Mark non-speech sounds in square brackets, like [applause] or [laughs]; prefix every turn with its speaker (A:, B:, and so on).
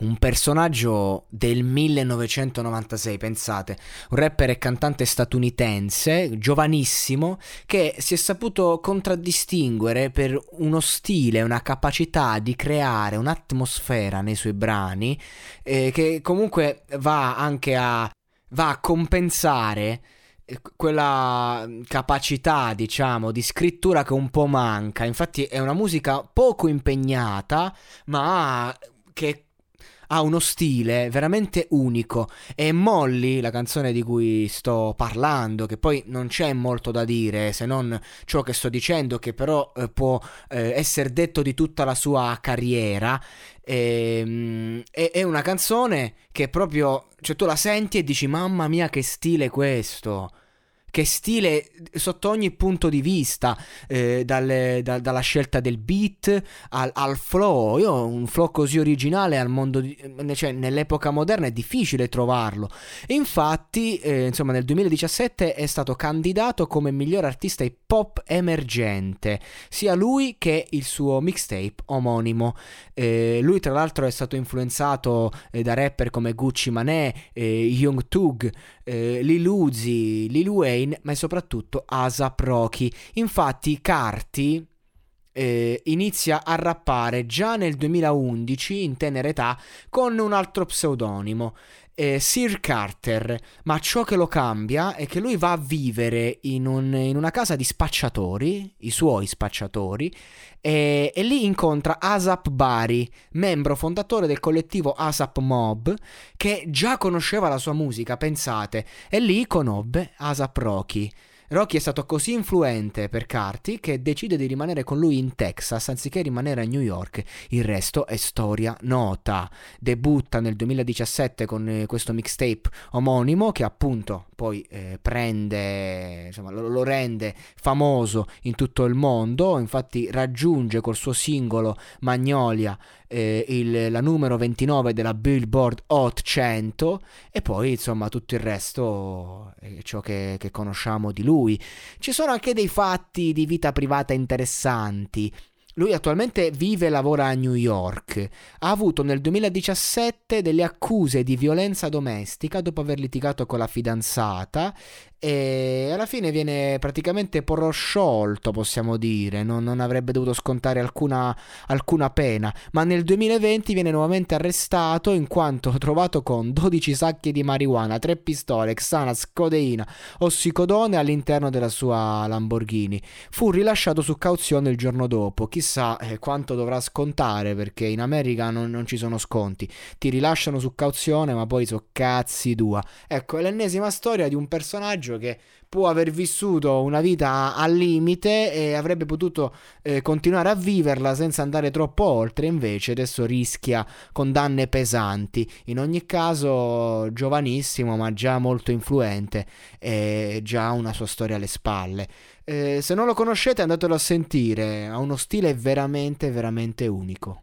A: un personaggio del 1996, pensate, un rapper e cantante statunitense, giovanissimo, che si è saputo contraddistinguere per uno stile, una capacità di creare un'atmosfera nei suoi brani, eh, che comunque va anche a, va a compensare eh, quella capacità, diciamo, di scrittura che un po' manca. Infatti è una musica poco impegnata, ma che ha uno stile veramente unico. E Molly, la canzone di cui sto parlando, che poi non c'è molto da dire se non ciò che sto dicendo, che però eh, può eh, essere detto di tutta la sua carriera, ehm, è, è una canzone che proprio, cioè tu la senti e dici mamma mia che stile questo che stile sotto ogni punto di vista, eh, dalle, da, dalla scelta del beat al, al, flow. Io un flow così originale al mondo di, cioè, nell'epoca moderna è difficile trovarlo. infatti, eh, insomma, nel 2017 è stato candidato come miglior artista hip hop emergente, sia lui che il suo mixtape omonimo. Eh, lui, tra l'altro, è stato influenzato eh, da rapper come Gucci Mané, eh, Young Tug, eh, Lil Uzi, Lil Wayne, ma soprattutto ASAP Rocky. Infatti Carti eh, inizia a rappare già nel 2011 in tenera età con un altro pseudonimo eh, Sir Carter, ma ciò che lo cambia è che lui va a vivere in, un, in una casa di spacciatori, i suoi spacciatori, e, e, lì incontra Asap Bari, membro fondatore del collettivo Asap Mob, che già conosceva la sua musica, pensate, e lì conobbe Asap Rocky. Rocky è stato così influente per Carty che decide di rimanere con lui in Texas anziché rimanere a New York. Il resto è storia nota. Debutta nel 2017 con eh, questo mixtape omonimo che appunto poi eh, prende, insomma, lo, lo, rende famoso in tutto il mondo. Infatti raggiunge col suo singolo Magnolia eh, il, la numero 29 della Billboard Hot 100 e poi insomma tutto il resto è ciò che, che conosciamo di lui. Ci sono anche dei fatti di vita privata interessanti. Lui attualmente vive e lavora a New York. Ha avuto nel 2017 delle accuse di violenza domestica dopo aver litigato con la fidanzata e alla fine viene praticamente prosciolto, possiamo dire, non, non avrebbe dovuto scontare alcuna, alcuna, pena, ma nel 2020 viene nuovamente arrestato in quanto [laughs] trovato con 12 sacchi di marijuana, 3 pistole, Xanax, codeina, ossicodone all'interno della sua Lamborghini. Fu rilasciato su cauzione il giorno dopo, chissà eh, quanto dovrà scontare perché in America non, non, ci sono sconti, ti rilasciano su cauzione ma poi so cazzi tua. Ecco, è l'ennesima storia di un personaggio personaggio che può aver vissuto una vita al limite e avrebbe potuto eh, continuare a viverla senza andare troppo oltre, invece adesso rischia condanne pesanti. In ogni caso, giovanissimo, ma già molto influente e già una sua storia alle spalle. Eh, se non lo conoscete, andatelo a sentire, ha uno stile veramente, veramente unico.